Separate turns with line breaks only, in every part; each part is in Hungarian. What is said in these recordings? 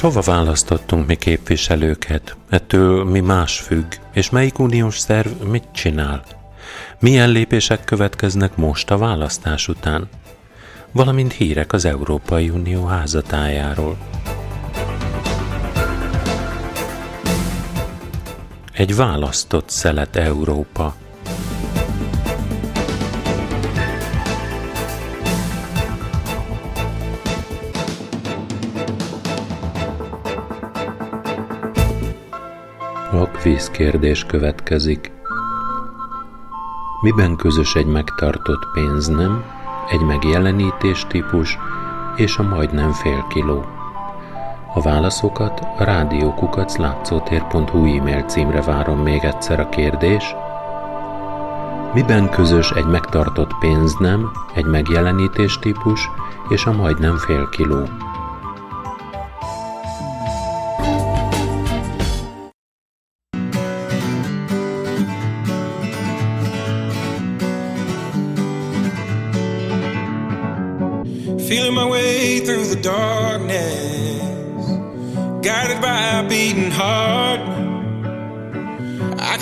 Most hova választottunk mi képviselőket? Ettől mi más függ? És melyik uniós szerv mit csinál? Milyen lépések következnek most a választás után? Valamint hírek az Európai Unió házatájáról. Egy választott szelet Európa – Kvíz kérdés következik. Miben közös egy megtartott pénznem, egy megjelenítés típus és a majdnem fél kiló? A válaszokat a rádiókukaclátszótér.hu e-mail címre várom még egyszer a kérdés. Miben közös egy megtartott pénznem, egy megjelenítés típus és a majdnem fél kiló?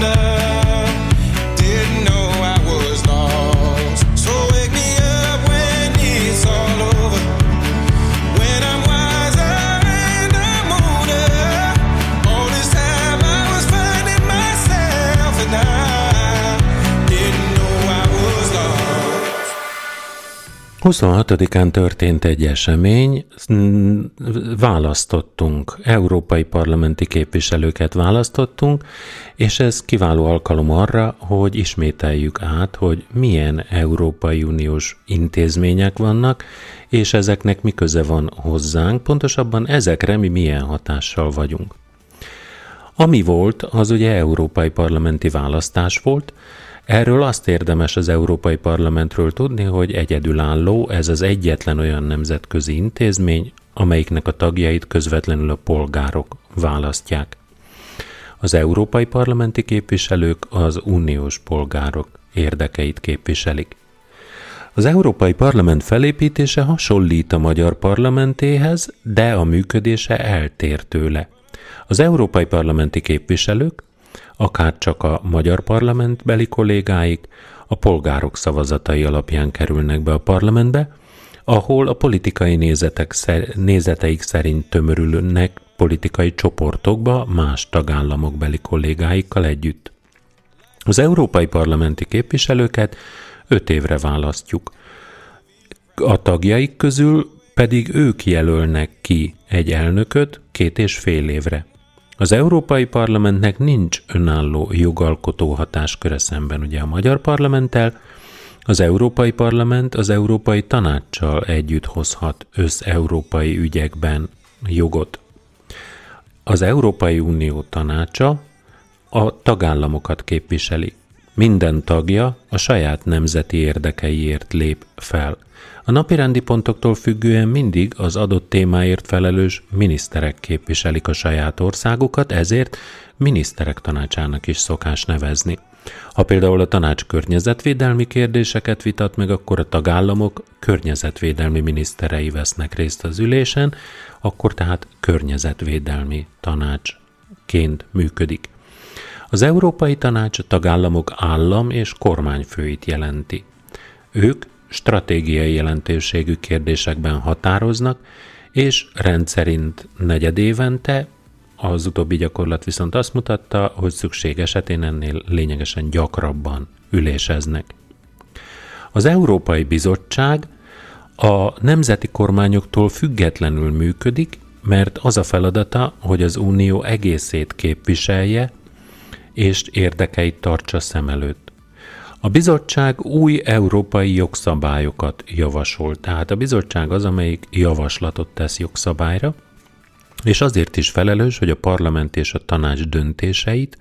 dinner
...26-án történt egy esemény, választottunk, európai parlamenti képviselőket választottunk, és ez kiváló alkalom arra, hogy ismételjük át, hogy milyen Európai Uniós intézmények vannak, és ezeknek mi köze van hozzánk, pontosabban ezekre mi milyen hatással vagyunk. Ami volt, az ugye európai parlamenti választás volt, Erről azt érdemes az Európai Parlamentről tudni, hogy egyedülálló, ez az egyetlen olyan nemzetközi intézmény, amelyiknek a tagjait közvetlenül a polgárok választják. Az európai parlamenti képviselők az uniós polgárok érdekeit képviselik. Az Európai Parlament felépítése hasonlít a magyar parlamentéhez, de a működése eltér tőle. Az európai parlamenti képviselők akár csak a magyar parlamentbeli kollégáik a polgárok szavazatai alapján kerülnek be a parlamentbe, ahol a politikai nézetek, nézeteik szerint tömörülnek politikai csoportokba más tagállamok beli kollégáikkal együtt. Az európai parlamenti képviselőket öt évre választjuk. A tagjaik közül pedig ők jelölnek ki egy elnököt két és fél évre. Az Európai Parlamentnek nincs önálló jogalkotó hatásköre szemben ugye a magyar parlamenttel, az Európai Parlament az Európai Tanácssal együtt hozhat összeurópai ügyekben jogot. Az Európai Unió tanácsa a tagállamokat képviseli. Minden tagja a saját nemzeti érdekeiért lép fel – a napirendi pontoktól függően mindig az adott témáért felelős miniszterek képviselik a saját országukat, ezért miniszterek tanácsának is szokás nevezni. Ha például a tanács környezetvédelmi kérdéseket vitat meg, akkor a tagállamok környezetvédelmi miniszterei vesznek részt az ülésen, akkor tehát környezetvédelmi tanácsként működik. Az Európai Tanács a tagállamok állam és kormányfőit jelenti. Ők stratégiai jelentőségű kérdésekben határoznak, és rendszerint negyedévente, az utóbbi gyakorlat viszont azt mutatta, hogy szükség esetén ennél lényegesen gyakrabban üléseznek. Az Európai Bizottság a nemzeti kormányoktól függetlenül működik, mert az a feladata, hogy az unió egészét képviselje, és érdekeit tartsa szem előtt. A bizottság új európai jogszabályokat javasol. Tehát a bizottság az, amelyik javaslatot tesz jogszabályra, és azért is felelős, hogy a parlament és a tanács döntéseit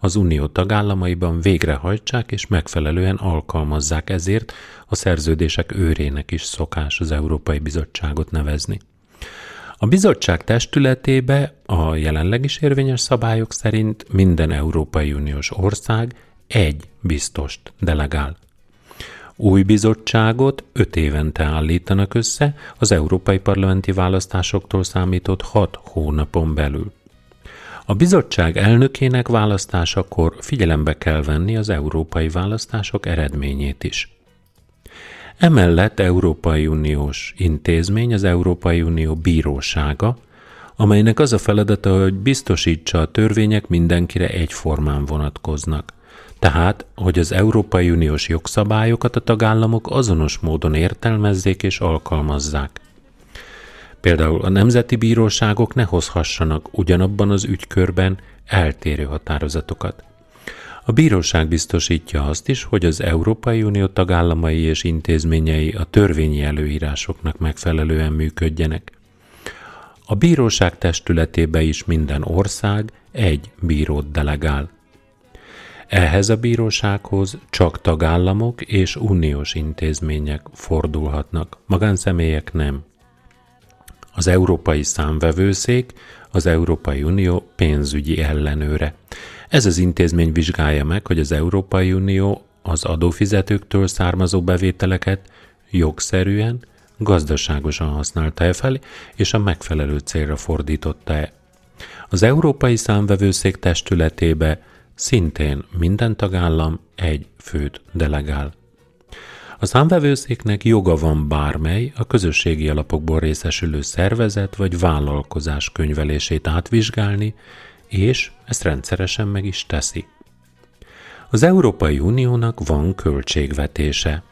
az unió tagállamaiban végrehajtsák és megfelelően alkalmazzák ezért a szerződések őrének is szokás az Európai Bizottságot nevezni. A bizottság testületébe a jelenleg is érvényes szabályok szerint minden Európai Uniós ország egy biztost delegál. Új bizottságot öt évente állítanak össze az európai parlamenti választásoktól számított hat hónapon belül. A bizottság elnökének választásakor figyelembe kell venni az európai választások eredményét is. Emellett Európai Uniós intézmény az Európai Unió Bírósága, amelynek az a feladata, hogy biztosítsa a törvények mindenkire egyformán vonatkoznak. Tehát, hogy az Európai Uniós jogszabályokat a tagállamok azonos módon értelmezzék és alkalmazzák. Például a nemzeti bíróságok ne hozhassanak ugyanabban az ügykörben eltérő határozatokat. A bíróság biztosítja azt is, hogy az Európai Unió tagállamai és intézményei a törvényi előírásoknak megfelelően működjenek. A bíróság testületébe is minden ország egy bírót delegál. Ehhez a bírósághoz csak tagállamok és uniós intézmények fordulhatnak, magánszemélyek nem. Az Európai Számvevőszék az Európai Unió pénzügyi ellenőre. Ez az intézmény vizsgálja meg, hogy az Európai Unió az adófizetőktől származó bevételeket jogszerűen, gazdaságosan használta-e fel, és a megfelelő célra fordította-e. Az Európai Számvevőszék testületébe szintén minden tagállam egy főt delegál. A számvevőszéknek joga van bármely a közösségi alapokból részesülő szervezet vagy vállalkozás könyvelését átvizsgálni, és ezt rendszeresen meg is teszi. Az Európai Uniónak van költségvetése.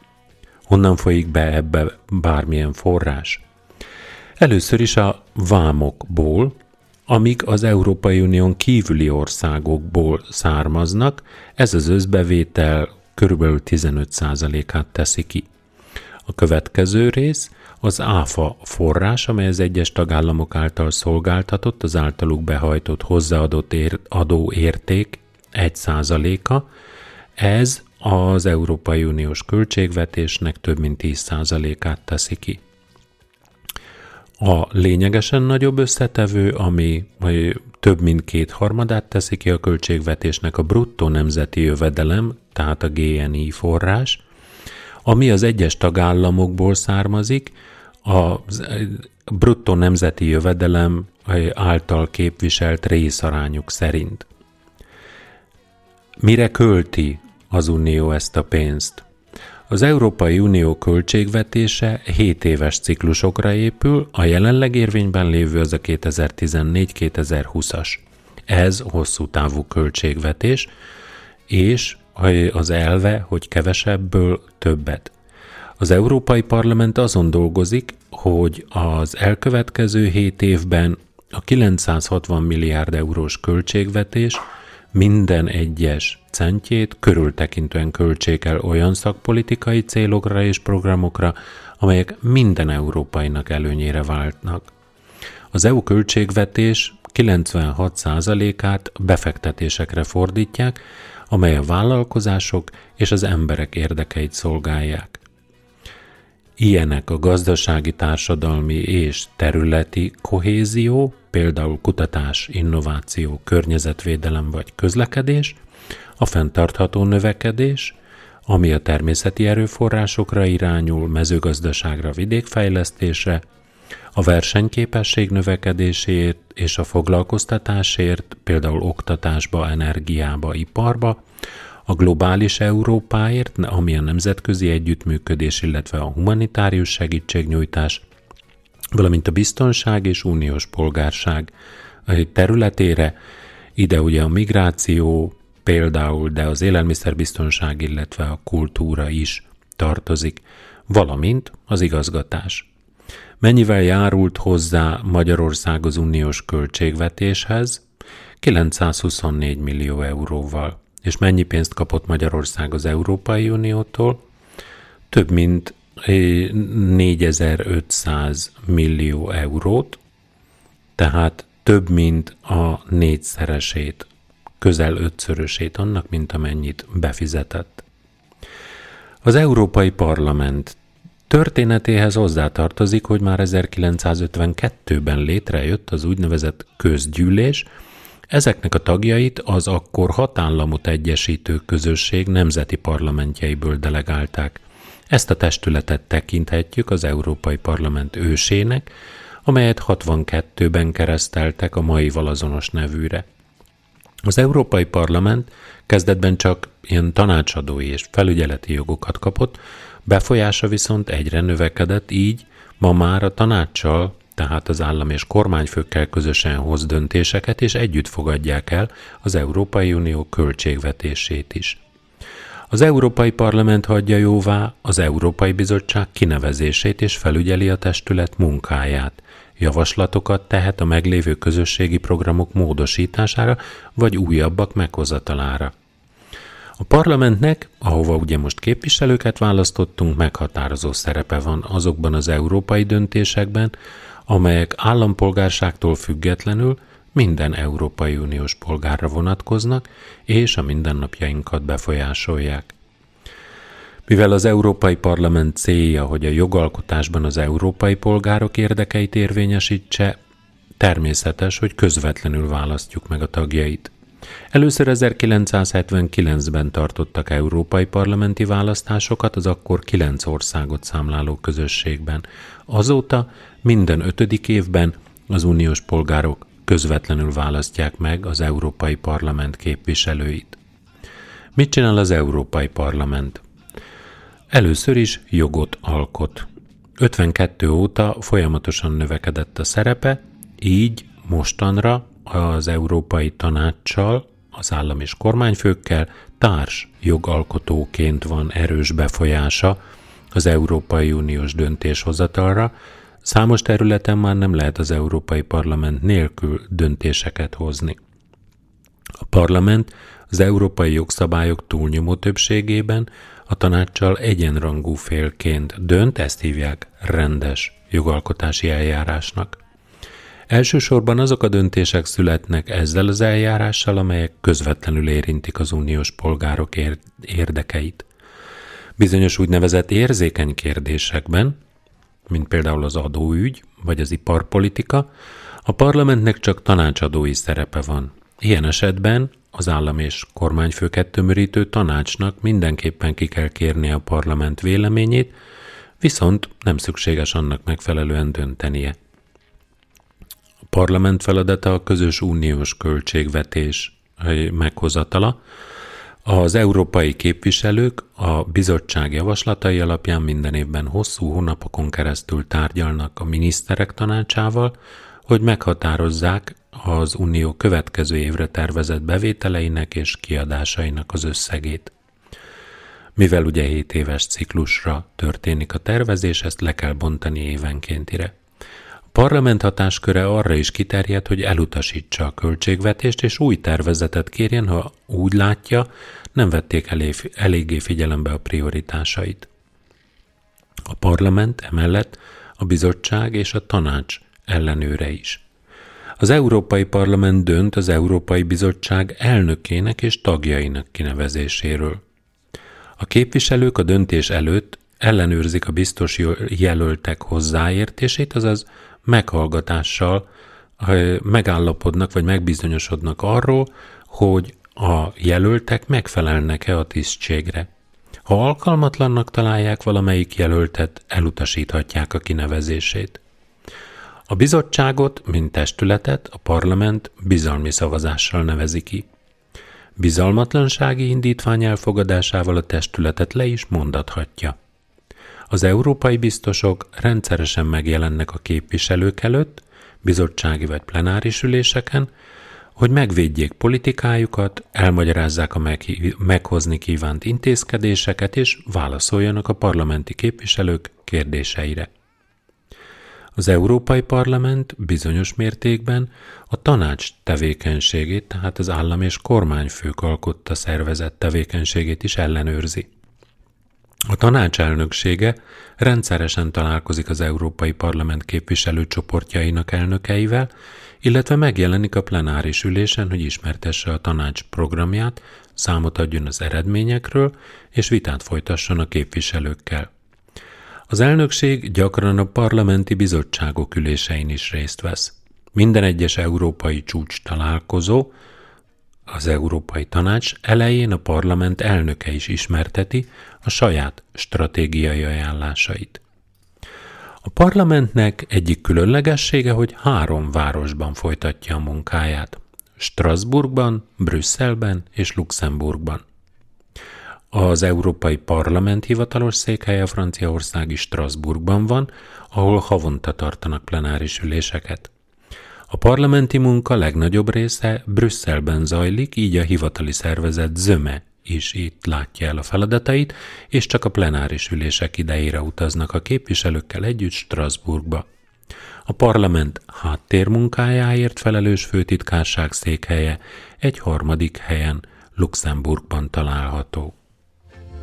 Honnan folyik be ebbe bármilyen forrás? Először is a vámokból, amik az Európai Unión kívüli országokból származnak, ez az összbevétel körülbelül 15%-át teszi ki. A következő rész az ÁFA forrás, amely az egyes tagállamok által szolgáltatott, az általuk behajtott hozzáadott ér, adóérték 1%-a. Ez az Európai Uniós költségvetésnek több mint 10%-át teszi ki. A lényegesen nagyobb összetevő, ami több mint két harmadát teszi ki a költségvetésnek a bruttó nemzeti jövedelem, tehát a GNI forrás, ami az egyes tagállamokból származik, a bruttó nemzeti jövedelem által képviselt részarányuk szerint. Mire költi az Unió ezt a pénzt? Az Európai Unió költségvetése 7 éves ciklusokra épül, a jelenleg érvényben lévő az a 2014-2020-as. Ez hosszú távú költségvetés, és az elve, hogy kevesebből többet. Az Európai Parlament azon dolgozik, hogy az elkövetkező 7 évben a 960 milliárd eurós költségvetés minden egyes centjét körültekintően költsék el olyan szakpolitikai célokra és programokra, amelyek minden európainak előnyére váltnak. Az EU költségvetés 96%-át befektetésekre fordítják, amely a vállalkozások és az emberek érdekeit szolgálják. Ilyenek a gazdasági, társadalmi és területi kohézió, például kutatás, innováció, környezetvédelem vagy közlekedés, a fenntartható növekedés, ami a természeti erőforrásokra irányul, mezőgazdaságra, vidékfejlesztésre, a versenyképesség növekedésért és a foglalkoztatásért, például oktatásba, energiába, iparba, a globális Európáért, ami a nemzetközi együttműködés, illetve a humanitárius segítségnyújtás, valamint a biztonság és uniós polgárság területére, ide ugye a migráció például, de az élelmiszerbiztonság, illetve a kultúra is tartozik, valamint az igazgatás. Mennyivel járult hozzá Magyarország az uniós költségvetéshez? 924 millió euróval. És mennyi pénzt kapott Magyarország az Európai Uniótól? Több mint 4500 millió eurót, tehát több mint a négyszeresét, közel ötszörösét annak, mint amennyit befizetett. Az Európai Parlament történetéhez hozzátartozik, hogy már 1952-ben létrejött az úgynevezett közgyűlés, Ezeknek a tagjait az akkor hat államot egyesítő közösség nemzeti parlamentjeiből delegálták. Ezt a testületet tekinthetjük az Európai Parlament ősének, amelyet 62-ben kereszteltek a maival azonos nevűre. Az Európai Parlament kezdetben csak ilyen tanácsadói és felügyeleti jogokat kapott, befolyása viszont egyre növekedett, így ma már a tanácssal, tehát az állam és kormányfőkkel közösen hoz döntéseket, és együtt fogadják el az Európai Unió költségvetését is. Az Európai Parlament hagyja jóvá az Európai Bizottság kinevezését és felügyeli a testület munkáját. Javaslatokat tehet a meglévő közösségi programok módosítására vagy újabbak meghozatalára. A parlamentnek, ahova ugye most képviselőket választottunk, meghatározó szerepe van azokban az európai döntésekben, amelyek állampolgárságtól függetlenül minden Európai Uniós polgárra vonatkoznak, és a mindennapjainkat befolyásolják. Mivel az Európai Parlament célja, hogy a jogalkotásban az európai polgárok érdekeit érvényesítse, természetes, hogy közvetlenül választjuk meg a tagjait. Először 1979-ben tartottak európai parlamenti választásokat az akkor kilenc országot számláló közösségben. Azóta minden ötödik évben az uniós polgárok közvetlenül választják meg az Európai Parlament képviselőit. Mit csinál az Európai Parlament? Először is jogot alkot. 52 óta folyamatosan növekedett a szerepe, így mostanra az Európai Tanácssal, az állam és kormányfőkkel társ jogalkotóként van erős befolyása az Európai Uniós döntéshozatalra, Számos területen már nem lehet az Európai Parlament nélkül döntéseket hozni. A parlament az európai jogszabályok túlnyomó többségében a tanácssal egyenrangú félként dönt, ezt hívják rendes jogalkotási eljárásnak. Elsősorban azok a döntések születnek ezzel az eljárással, amelyek közvetlenül érintik az uniós polgárok érdekeit. Bizonyos úgynevezett érzékeny kérdésekben, mint például az adóügy vagy az iparpolitika, a parlamentnek csak tanácsadói szerepe van. Ilyen esetben az állam és kormányfőket tömörítő tanácsnak mindenképpen ki kell kérnie a parlament véleményét, viszont nem szükséges annak megfelelően döntenie. A parlament feladata a közös uniós költségvetés meghozatala, az európai képviselők a bizottság javaslatai alapján minden évben hosszú hónapokon keresztül tárgyalnak a miniszterek tanácsával, hogy meghatározzák az unió következő évre tervezett bevételeinek és kiadásainak az összegét. Mivel ugye 7 éves ciklusra történik a tervezés, ezt le kell bontani évenkéntire parlament hatásköre arra is kiterjed, hogy elutasítsa a költségvetést, és új tervezetet kérjen, ha úgy látja, nem vették elég, eléggé figyelembe a prioritásait. A parlament emellett a bizottság és a tanács ellenőre is. Az Európai Parlament dönt az Európai Bizottság elnökének és tagjainak kinevezéséről. A képviselők a döntés előtt ellenőrzik a biztos jelöltek hozzáértését, azaz meghallgatással megállapodnak vagy megbizonyosodnak arról, hogy a jelöltek megfelelnek-e a tisztségre. Ha alkalmatlannak találják valamelyik jelöltet, elutasíthatják a kinevezését. A bizottságot, mint testületet a parlament bizalmi szavazással nevezi ki. Bizalmatlansági indítvány elfogadásával a testületet le is mondathatja. Az európai biztosok rendszeresen megjelennek a képviselők előtt, bizottsági vagy plenáris üléseken, hogy megvédjék politikájukat, elmagyarázzák a meghozni kívánt intézkedéseket és válaszoljanak a parlamenti képviselők kérdéseire. Az Európai Parlament bizonyos mértékben a tanács tevékenységét, tehát az állam és kormányfők alkotta szervezet tevékenységét is ellenőrzi. A tanács elnöksége rendszeresen találkozik az Európai Parlament képviselőcsoportjainak elnökeivel, illetve megjelenik a plenáris ülésen, hogy ismertesse a tanács programját, számot adjon az eredményekről, és vitát folytasson a képviselőkkel. Az elnökség gyakran a parlamenti bizottságok ülésein is részt vesz. Minden egyes európai csúcs találkozó, az Európai Tanács elején a parlament elnöke is ismerteti a saját stratégiai ajánlásait. A parlamentnek egyik különlegessége, hogy három városban folytatja a munkáját. Strasbourgban, Brüsszelben és Luxemburgban. Az Európai Parlament hivatalos székhelye Franciaországi Strasbourgban van, ahol havonta tartanak plenáris üléseket. A parlamenti munka legnagyobb része Brüsszelben zajlik, így a hivatali szervezet zöme is itt látja el a feladatait, és csak a plenáris ülések idejére utaznak a képviselőkkel együtt Strasbourgba. A parlament háttérmunkájáért felelős főtitkárság székhelye egy harmadik helyen Luxemburgban található.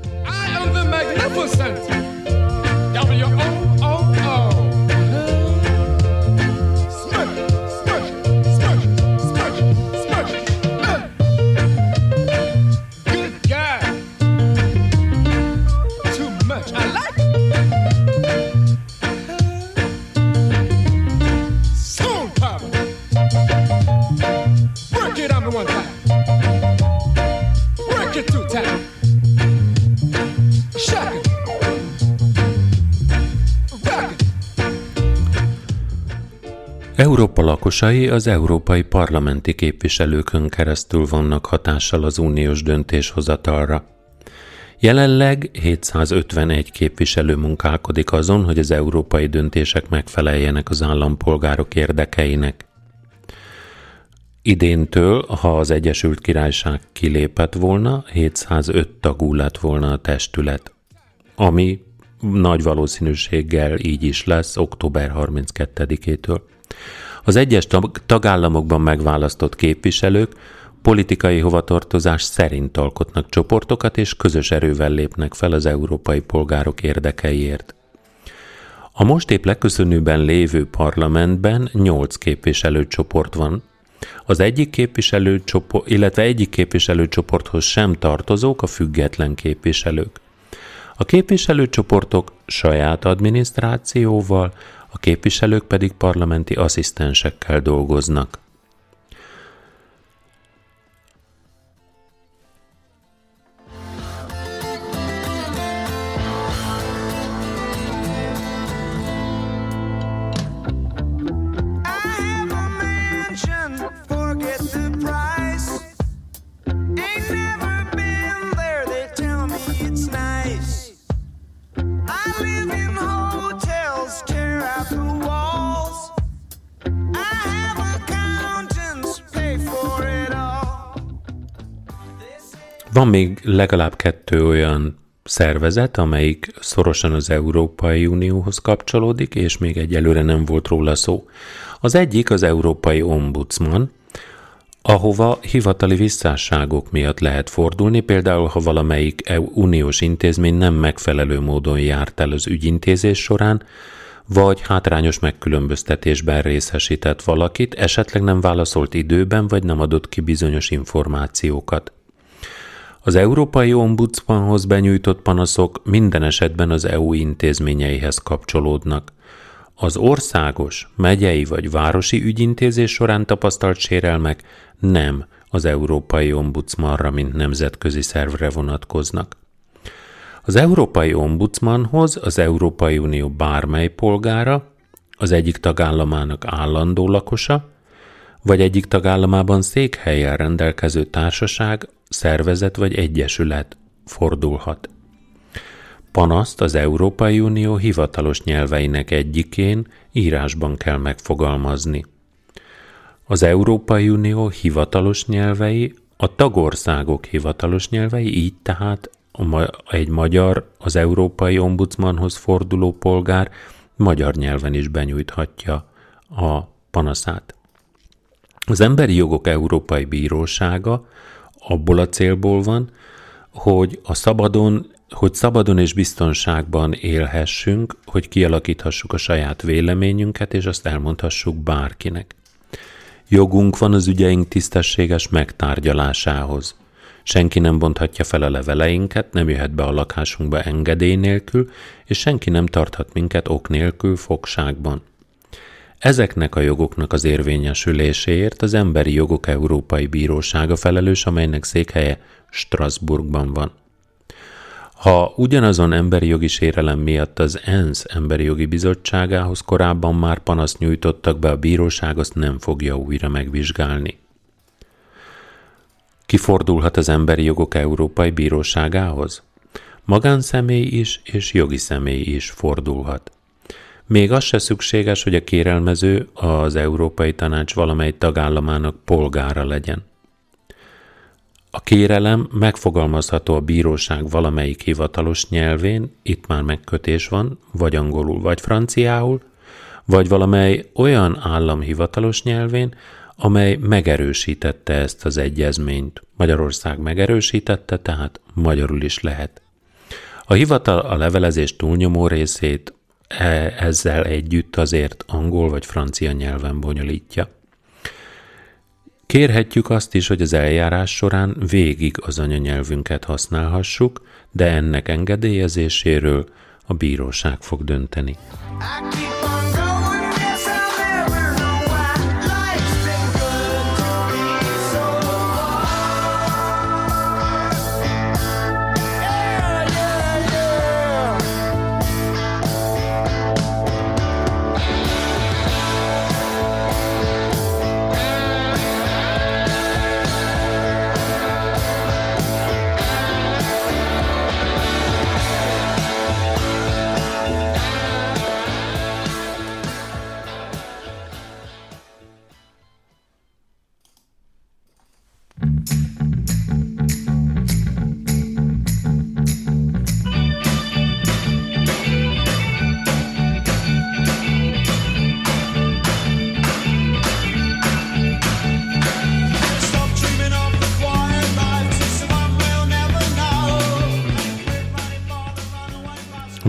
I am the magnificent! Lakosai az európai parlamenti képviselőkön keresztül vannak hatással az uniós döntéshozatalra. Jelenleg 751 képviselő munkálkodik azon, hogy az európai döntések megfeleljenek az állampolgárok érdekeinek. Idéntől, ha az Egyesült Királyság kilépett volna, 705 tagú lett volna a testület, ami nagy valószínűséggel így is lesz október 32-től. Az egyes tagállamokban megválasztott képviselők politikai hovatartozás szerint alkotnak csoportokat, és közös erővel lépnek fel az európai polgárok érdekeiért. A most épp leköszönőben lévő parlamentben nyolc képviselőcsoport van. Az egyik képviselőcsoport, illetve egyik képviselőcsoporthoz sem tartozók a független képviselők. A képviselőcsoportok saját adminisztrációval, a képviselők pedig parlamenti asszisztensekkel dolgoznak. Van még legalább kettő olyan szervezet, amelyik szorosan az Európai Unióhoz kapcsolódik, és még egyelőre nem volt róla szó. Az egyik az Európai Ombudsman, ahova hivatali visszásságok miatt lehet fordulni, például ha valamelyik e uniós intézmény nem megfelelő módon járt el az ügyintézés során, vagy hátrányos megkülönböztetésben részesített valakit, esetleg nem válaszolt időben, vagy nem adott ki bizonyos információkat. Az Európai Ombudsmanhoz benyújtott panaszok minden esetben az EU intézményeihez kapcsolódnak. Az országos, megyei vagy városi ügyintézés során tapasztalt sérelmek nem az Európai Ombudsmanra, mint nemzetközi szervre vonatkoznak. Az Európai Ombudsmanhoz az Európai Unió bármely polgára, az egyik tagállamának állandó lakosa, vagy egyik tagállamában székhelyen rendelkező társaság szervezet vagy egyesület fordulhat. Panaszt az Európai Unió hivatalos nyelveinek egyikén írásban kell megfogalmazni. Az Európai Unió hivatalos nyelvei a tagországok hivatalos nyelvei, így tehát egy magyar az Európai Ombudsmanhoz forduló polgár magyar nyelven is benyújthatja a panaszát. Az Emberi Jogok Európai Bírósága abból a célból van, hogy a szabadon, hogy szabadon és biztonságban élhessünk, hogy kialakíthassuk a saját véleményünket, és azt elmondhassuk bárkinek. Jogunk van az ügyeink tisztességes megtárgyalásához. Senki nem bonthatja fel a leveleinket, nem jöhet be a lakásunkba engedély nélkül, és senki nem tarthat minket ok nélkül fogságban. Ezeknek a jogoknak az érvényesüléséért az Emberi Jogok Európai Bírósága felelős, amelynek székhelye Strasbourgban van. Ha ugyanazon emberi jogi sérelem miatt az ENSZ Emberi Jogi Bizottságához korábban már panaszt nyújtottak be, a bíróság azt nem fogja újra megvizsgálni. Kifordulhat az Emberi Jogok Európai Bíróságához? Magánszemély is és jogi személy is fordulhat. Még az se szükséges, hogy a kérelmező az Európai Tanács valamely tagállamának polgára legyen. A kérelem megfogalmazható a bíróság valamelyik hivatalos nyelvén, itt már megkötés van, vagy angolul, vagy franciául, vagy valamely olyan állam hivatalos nyelvén, amely megerősítette ezt az egyezményt. Magyarország megerősítette, tehát magyarul is lehet. A hivatal a levelezés túlnyomó részét ezzel együtt azért angol vagy francia nyelven bonyolítja. Kérhetjük azt is, hogy az eljárás során végig az anyanyelvünket használhassuk, de ennek engedélyezéséről a bíróság fog dönteni.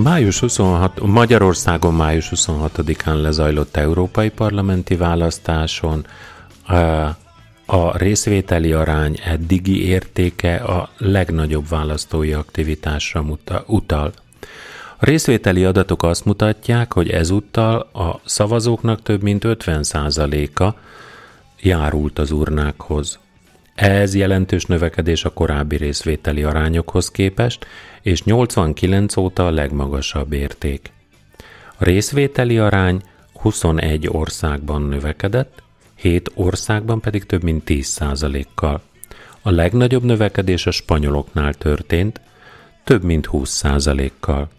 Május 26, Magyarországon május 26-án lezajlott európai parlamenti választáson a részvételi arány eddigi értéke a legnagyobb választói aktivitásra utal. A részvételi adatok azt mutatják, hogy ezúttal a szavazóknak több mint 50%-a járult az urnákhoz. Ez jelentős növekedés a korábbi részvételi arányokhoz képest, és 89 óta a legmagasabb érték. A részvételi arány 21 országban növekedett, 7 országban pedig több mint 10%-kal. A legnagyobb növekedés a spanyoloknál történt, több mint 20%-kal.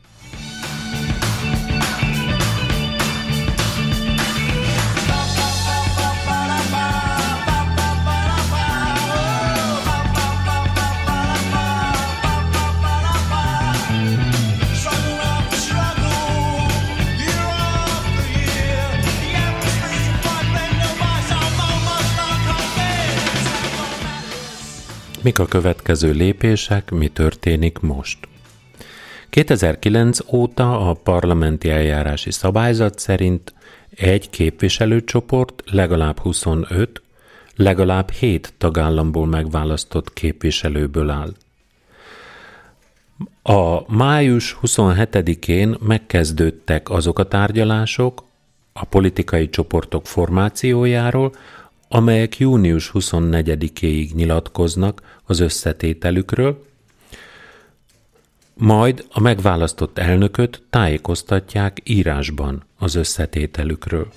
Mik a következő lépések, mi történik most? 2009 óta a parlamenti eljárási szabályzat szerint egy képviselőcsoport legalább 25, legalább 7 tagállamból megválasztott képviselőből áll. A május 27-én megkezdődtek azok a tárgyalások a politikai csoportok formációjáról, amelyek június 24-éig nyilatkoznak az összetételükről, majd a megválasztott elnököt tájékoztatják írásban az összetételükről.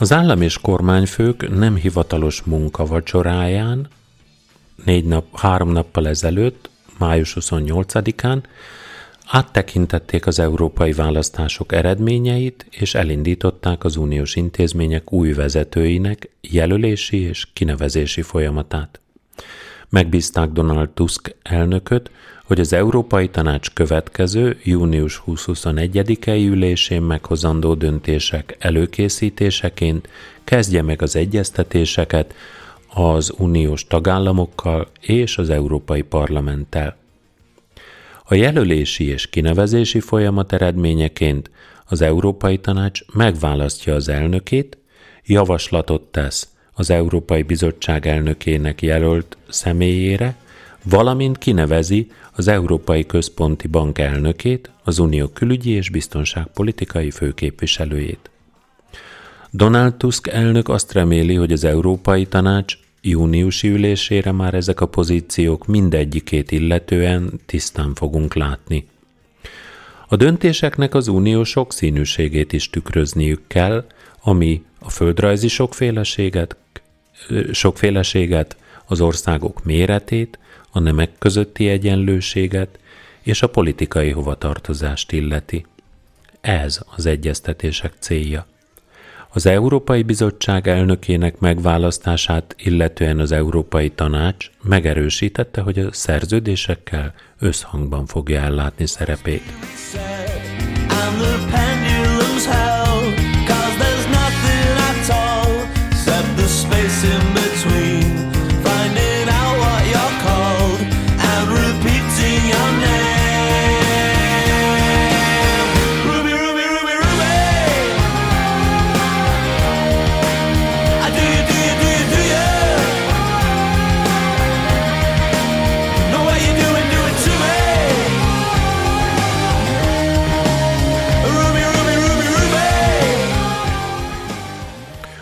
Az állam és kormányfők nem hivatalos munkavacsoráján négy nap, három nappal ezelőtt május 28-án áttekintették az európai választások eredményeit, és elindították az uniós intézmények új vezetőinek jelölési és kinevezési folyamatát. Megbízták Donald Tusk elnököt, hogy az Európai Tanács következő június 20-21-i ülésén meghozandó döntések előkészítéseként kezdje meg az egyeztetéseket az uniós tagállamokkal és az Európai Parlamenttel. A jelölési és kinevezési folyamat eredményeként az Európai Tanács megválasztja az elnökét, javaslatot tesz az Európai Bizottság elnökének jelölt személyére, valamint kinevezi az Európai Központi Bank elnökét, az Unió külügyi és biztonságpolitikai főképviselőjét. Donald Tusk elnök azt reméli, hogy az Európai Tanács júniusi ülésére már ezek a pozíciók mindegyikét illetően tisztán fogunk látni. A döntéseknek az unió sokszínűségét is tükrözniük kell, ami a földrajzi sokféleséget, sokféleséget, az országok méretét, a nemek közötti egyenlőséget és a politikai hovatartozást illeti. Ez az egyeztetések célja. Az Európai Bizottság elnökének megválasztását illetően az Európai Tanács megerősítette, hogy a szerződésekkel összhangban fogja ellátni szerepét.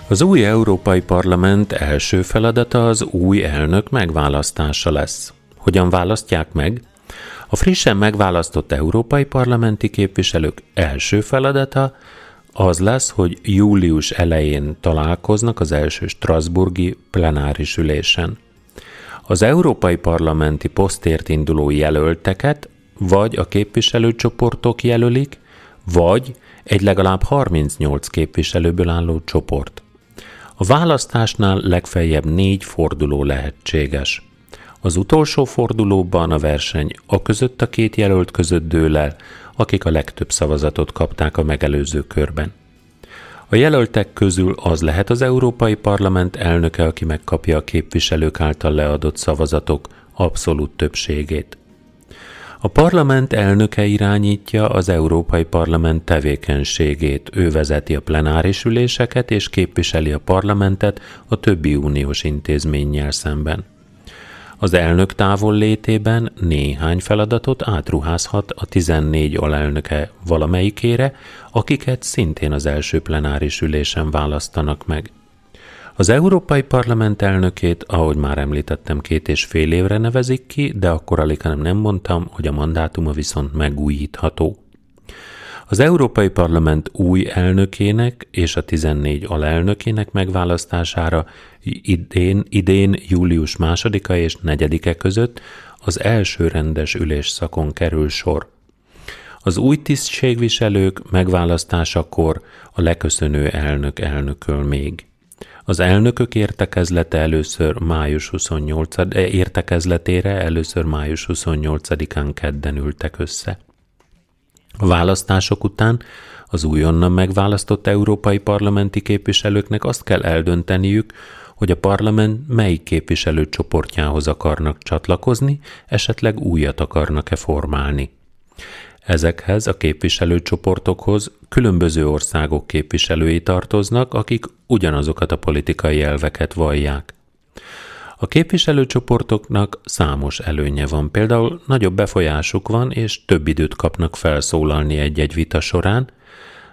Az új Európai Parlament első feladata az új elnök megválasztása lesz. Hogyan választják meg? A frissen megválasztott európai parlamenti képviselők első feladata az lesz, hogy július elején találkoznak az első Strasburgi plenáris ülésen. Az európai parlamenti posztért induló jelölteket vagy a képviselőcsoportok jelölik, vagy egy legalább 38 képviselőből álló csoport. A választásnál legfeljebb négy forduló lehetséges. Az utolsó fordulóban a verseny a között a két jelölt között dől el, akik a legtöbb szavazatot kapták a megelőző körben. A jelöltek közül az lehet az Európai Parlament elnöke, aki megkapja a képviselők által leadott szavazatok abszolút többségét. A parlament elnöke irányítja az Európai Parlament tevékenységét, ő vezeti a plenáris üléseket és képviseli a parlamentet a többi uniós intézménnyel szemben. Az elnök távol létében néhány feladatot átruházhat a 14 alelnöke valamelyikére, akiket szintén az első plenáris ülésen választanak meg. Az Európai Parlament elnökét, ahogy már említettem, két és fél évre nevezik ki, de akkor alig nem, nem mondtam, hogy a mandátuma viszont megújítható. Az Európai Parlament új elnökének és a 14 alelnökének megválasztására idén, idén július másodika és negyedike között az első rendes ülésszakon kerül sor. Az új tisztségviselők megválasztásakor a leköszönő elnök elnököl még. Az elnökök értekezlete először május 28 eh, értekezletére először május 28-án kedden ültek össze. A választások után az újonnan megválasztott európai parlamenti képviselőknek azt kell eldönteniük, hogy a parlament melyik képviselőcsoportjához akarnak csatlakozni, esetleg újat akarnak-e formálni. Ezekhez a képviselőcsoportokhoz különböző országok képviselői tartoznak, akik ugyanazokat a politikai elveket vallják. A képviselőcsoportoknak számos előnye van, például nagyobb befolyásuk van, és több időt kapnak felszólalni egy-egy vita során,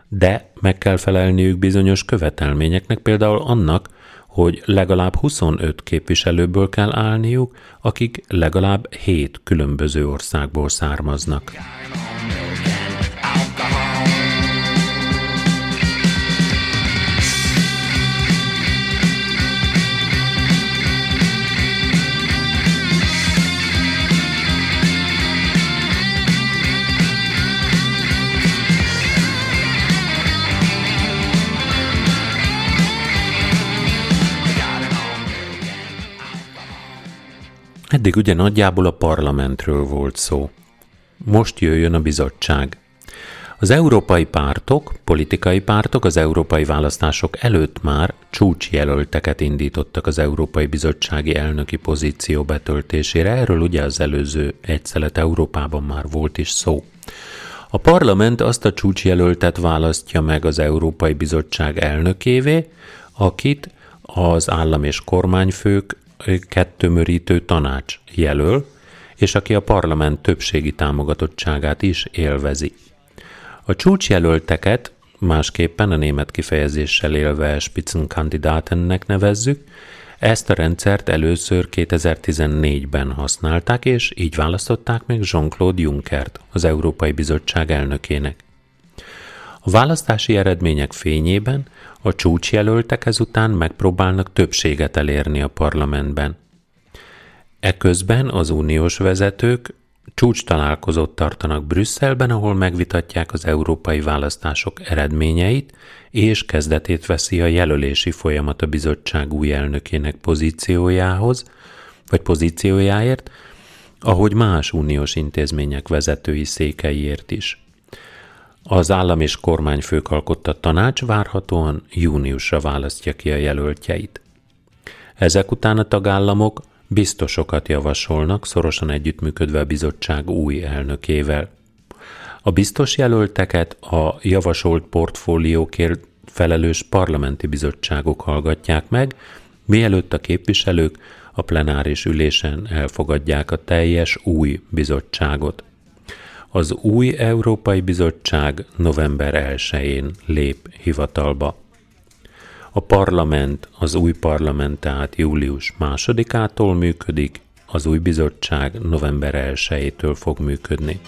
de meg kell felelniük bizonyos követelményeknek, például annak, hogy legalább 25 képviselőből kell állniuk, akik legalább 7 különböző országból származnak. Eddig ugye nagyjából a parlamentről volt szó. Most jöjjön a bizottság. Az európai pártok, politikai pártok az európai választások előtt már csúcsjelölteket indítottak az Európai Bizottsági elnöki pozíció betöltésére. Erről ugye az előző egyszelet Európában már volt is szó. A parlament azt a csúcsjelöltet választja meg az Európai Bizottság elnökévé, akit az állam és kormányfők kettőmörítő tanács jelöl, és aki a parlament többségi támogatottságát is élvezi. A csúcsjelölteket másképpen a német kifejezéssel élve Spitzenkandidatennek nevezzük, ezt a rendszert először 2014-ben használták, és így választották meg Jean-Claude Junckert, az Európai Bizottság elnökének. A választási eredmények fényében a csúcsjelöltek ezután megpróbálnak többséget elérni a parlamentben. Eközben az uniós vezetők csúcs találkozót tartanak Brüsszelben, ahol megvitatják az európai választások eredményeit, és kezdetét veszi a jelölési folyamat a bizottság új elnökének pozíciójához, vagy pozíciójáért, ahogy más uniós intézmények vezetői székeiért is. Az állam és kormányfők alkotta tanács várhatóan júniusra választja ki a jelöltjeit. Ezek után a tagállamok biztosokat javasolnak, szorosan együttműködve a bizottság új elnökével. A biztos jelölteket a javasolt portfóliókért felelős parlamenti bizottságok hallgatják meg, mielőtt a képviselők a plenáris ülésen elfogadják a teljes új bizottságot. Az új Európai Bizottság november 1-én lép hivatalba. A parlament, az új parlament tehát július másodikától működik, az új bizottság november 1-től fog működni.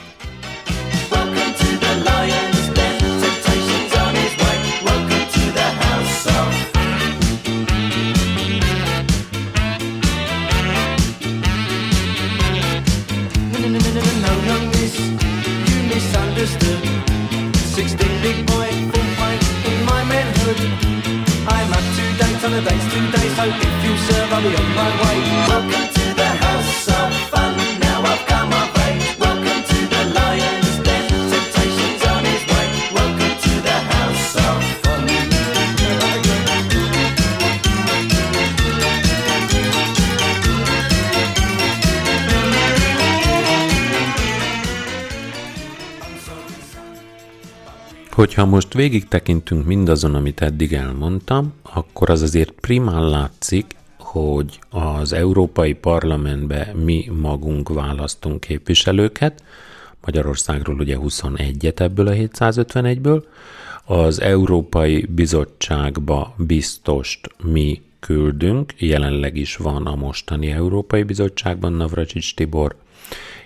on the dice, two dice out if you serve, I'll be on my way. Welcome to
Hogyha most végig tekintünk mindazon, amit eddig elmondtam, akkor az azért primán látszik, hogy az Európai Parlamentbe mi magunk választunk képviselőket, Magyarországról ugye 21-et ebből a 751-ből, az Európai Bizottságba biztost mi küldünk, jelenleg is van a mostani Európai Bizottságban Navracsics Tibor,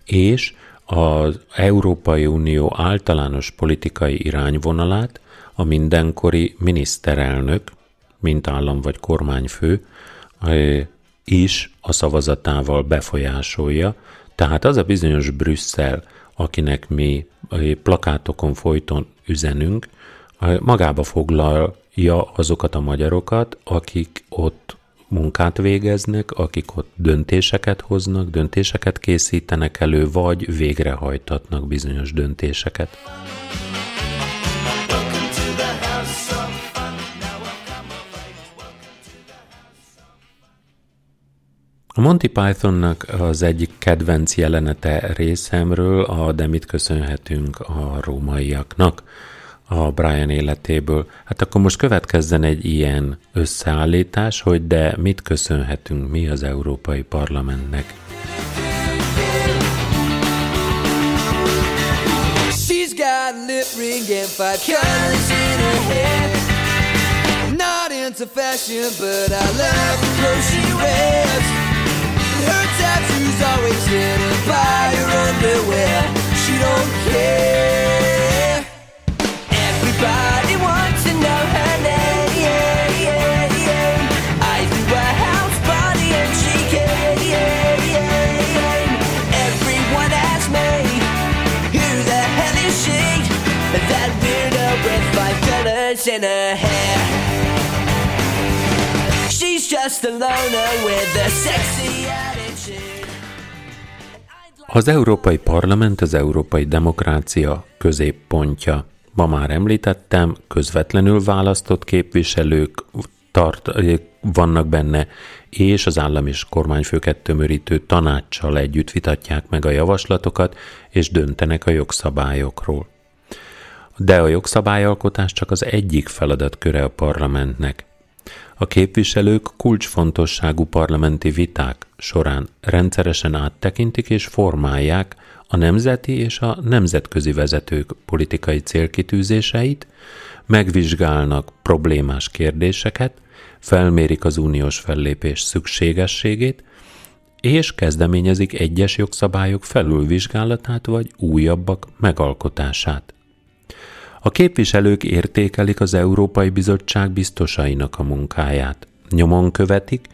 és az Európai Unió általános politikai irányvonalát a mindenkori miniszterelnök, mint állam vagy kormányfő, is a szavazatával befolyásolja. Tehát az a bizonyos Brüsszel, akinek mi plakátokon folyton üzenünk, magába foglalja azokat a magyarokat, akik ott munkát végeznek, akik ott döntéseket hoznak, döntéseket készítenek elő, vagy végrehajtatnak bizonyos döntéseket. A Monty Pythonnak az egyik kedvenc jelenete részemről a De mit köszönhetünk a rómaiaknak a Brian életéből. Hát akkor most következzen egy ilyen összeállítás, hogy de mit köszönhetünk mi az Európai Parlamentnek. She's got lip ring and five colors in her hair Not into fashion, but I love the clothes she wears Her tattoos always hidden by her underwear She don't care In her hair. She's just a loner with a sexy attitude. Az Európai Parlament az európai demokrácia középpontja. Ma már említettem, közvetlenül választott képviselők tart, vannak benne, és az állam és kormányfőket tömörítő tanácssal együtt vitatják meg a javaslatokat, és döntenek a jogszabályokról. De a jogszabályalkotás csak az egyik feladatköre a parlamentnek. A képviselők kulcsfontosságú parlamenti viták során rendszeresen áttekintik és formálják a nemzeti és a nemzetközi vezetők politikai célkitűzéseit, megvizsgálnak problémás kérdéseket, felmérik az uniós fellépés szükségességét, és kezdeményezik egyes jogszabályok felülvizsgálatát vagy újabbak megalkotását. A képviselők értékelik az Európai Bizottság biztosainak a munkáját. Nyomon követik,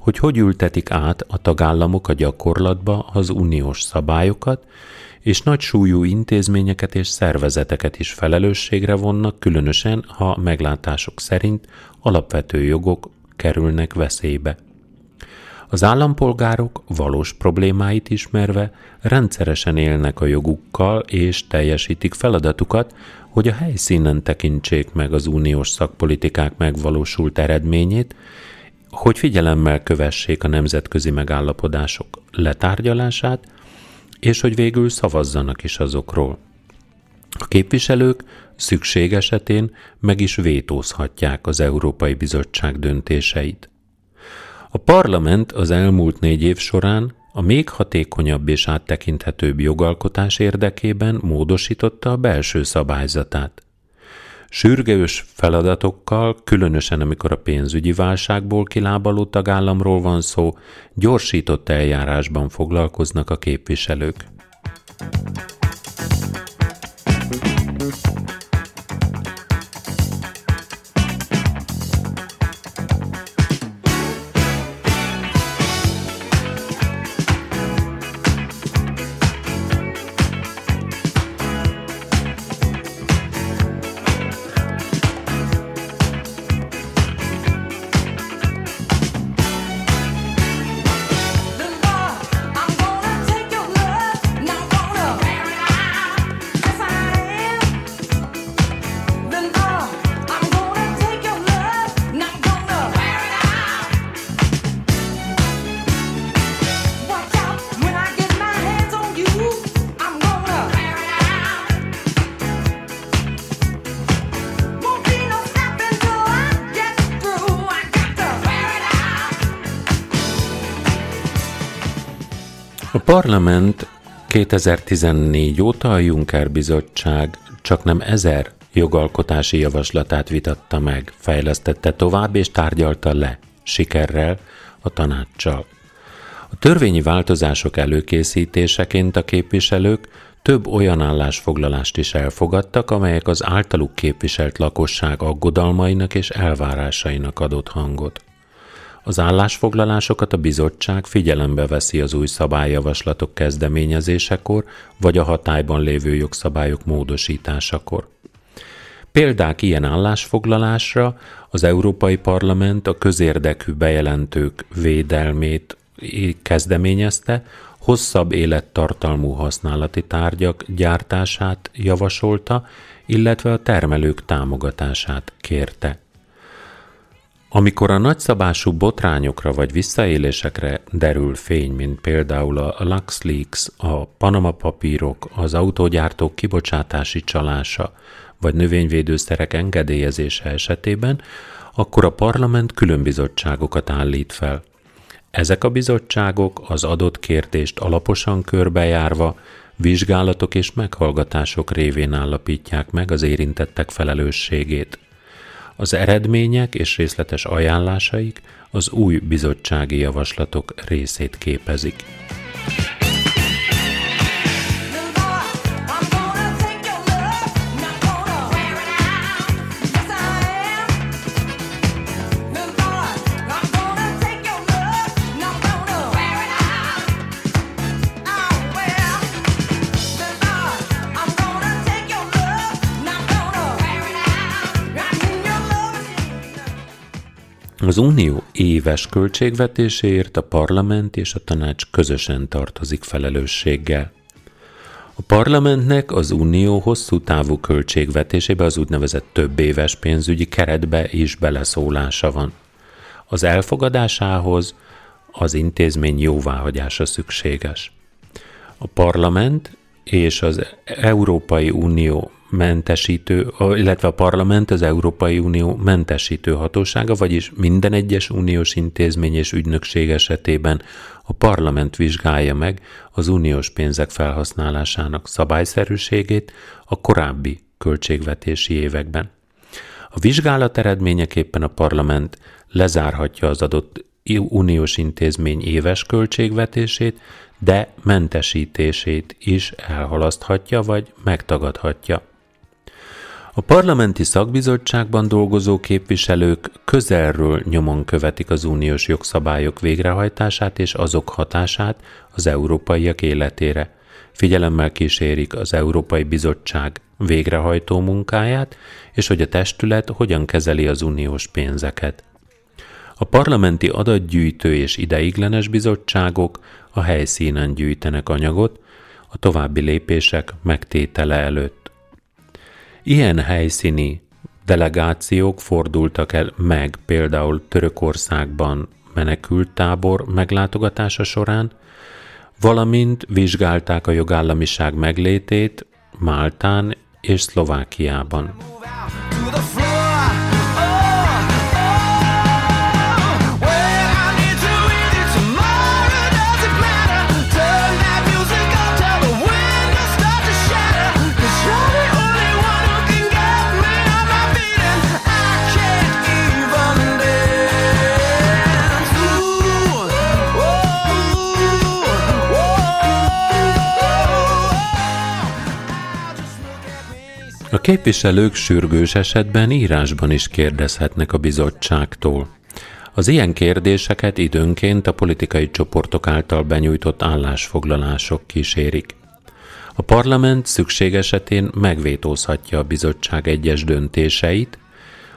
hogy hogy ültetik át a tagállamok a gyakorlatba az uniós szabályokat, és nagy súlyú intézményeket és szervezeteket is felelősségre vonnak, különösen, ha meglátások szerint alapvető jogok kerülnek veszélybe. Az állampolgárok valós problémáit ismerve rendszeresen élnek a jogukkal és teljesítik feladatukat, hogy a helyszínen tekintsék meg az uniós szakpolitikák megvalósult eredményét, hogy figyelemmel kövessék a nemzetközi megállapodások letárgyalását, és hogy végül szavazzanak is azokról. A képviselők szükség esetén meg is vétózhatják az Európai Bizottság döntéseit. A parlament az elmúlt négy év során a még hatékonyabb és áttekinthetőbb jogalkotás érdekében módosította a belső szabályzatát. Sürgős feladatokkal, különösen amikor a pénzügyi válságból kilábaló tagállamról van szó, gyorsított eljárásban foglalkoznak a képviselők. Parlament 2014 óta a Juncker bizottság csak nem ezer jogalkotási javaslatát vitatta meg, fejlesztette tovább és tárgyalta le, sikerrel, a tanácssal. A törvényi változások előkészítéseként a képviselők több olyan állásfoglalást is elfogadtak, amelyek az általuk képviselt lakosság aggodalmainak és elvárásainak adott hangot. Az állásfoglalásokat a bizottság figyelembe veszi az új szabályjavaslatok kezdeményezésekor, vagy a hatályban lévő jogszabályok módosításakor. Példák ilyen állásfoglalásra az Európai Parlament a közérdekű bejelentők védelmét kezdeményezte, hosszabb élettartalmú használati tárgyak gyártását javasolta, illetve a termelők támogatását kérte. Amikor a nagyszabású botrányokra vagy visszaélésekre derül fény, mint például a LuxLeaks, a Panama papírok, az autógyártók kibocsátási csalása, vagy növényvédőszerek engedélyezése esetében, akkor a parlament különbizottságokat állít fel. Ezek a bizottságok az adott kérdést alaposan körbejárva, vizsgálatok és meghallgatások révén állapítják meg az érintettek felelősségét. Az eredmények és részletes ajánlásaik az új bizottsági javaslatok részét képezik. Az Unió éves költségvetéséért a parlament és a tanács közösen tartozik felelősséggel. A parlamentnek az unió hosszú távú költségvetésébe az úgynevezett több éves pénzügyi keretbe is beleszólása van. Az elfogadásához az intézmény jóváhagyása szükséges. A parlament és az Európai Unió mentesítő, illetve a parlament az Európai Unió mentesítő hatósága, vagyis minden egyes uniós intézmény és ügynökség esetében a parlament vizsgálja meg az uniós pénzek felhasználásának szabályszerűségét a korábbi költségvetési években. A vizsgálat eredményeképpen a parlament lezárhatja az adott uniós intézmény éves költségvetését, de mentesítését is elhalaszthatja vagy megtagadhatja. A parlamenti szakbizottságban dolgozó képviselők közelről nyomon követik az uniós jogszabályok végrehajtását és azok hatását az európaiak életére. Figyelemmel kísérik az Európai Bizottság végrehajtó munkáját, és hogy a testület hogyan kezeli az uniós pénzeket. A parlamenti adatgyűjtő és ideiglenes bizottságok a helyszínen gyűjtenek anyagot a további lépések megtétele előtt. Ilyen helyszíni delegációk fordultak el meg például Törökországban menekült tábor meglátogatása során, valamint vizsgálták a jogállamiság meglétét Máltán és Szlovákiában. A képviselők sürgős esetben írásban is kérdezhetnek a bizottságtól. Az ilyen kérdéseket időnként a politikai csoportok által benyújtott állásfoglalások kísérik. A parlament szükség esetén megvétózhatja a bizottság egyes döntéseit,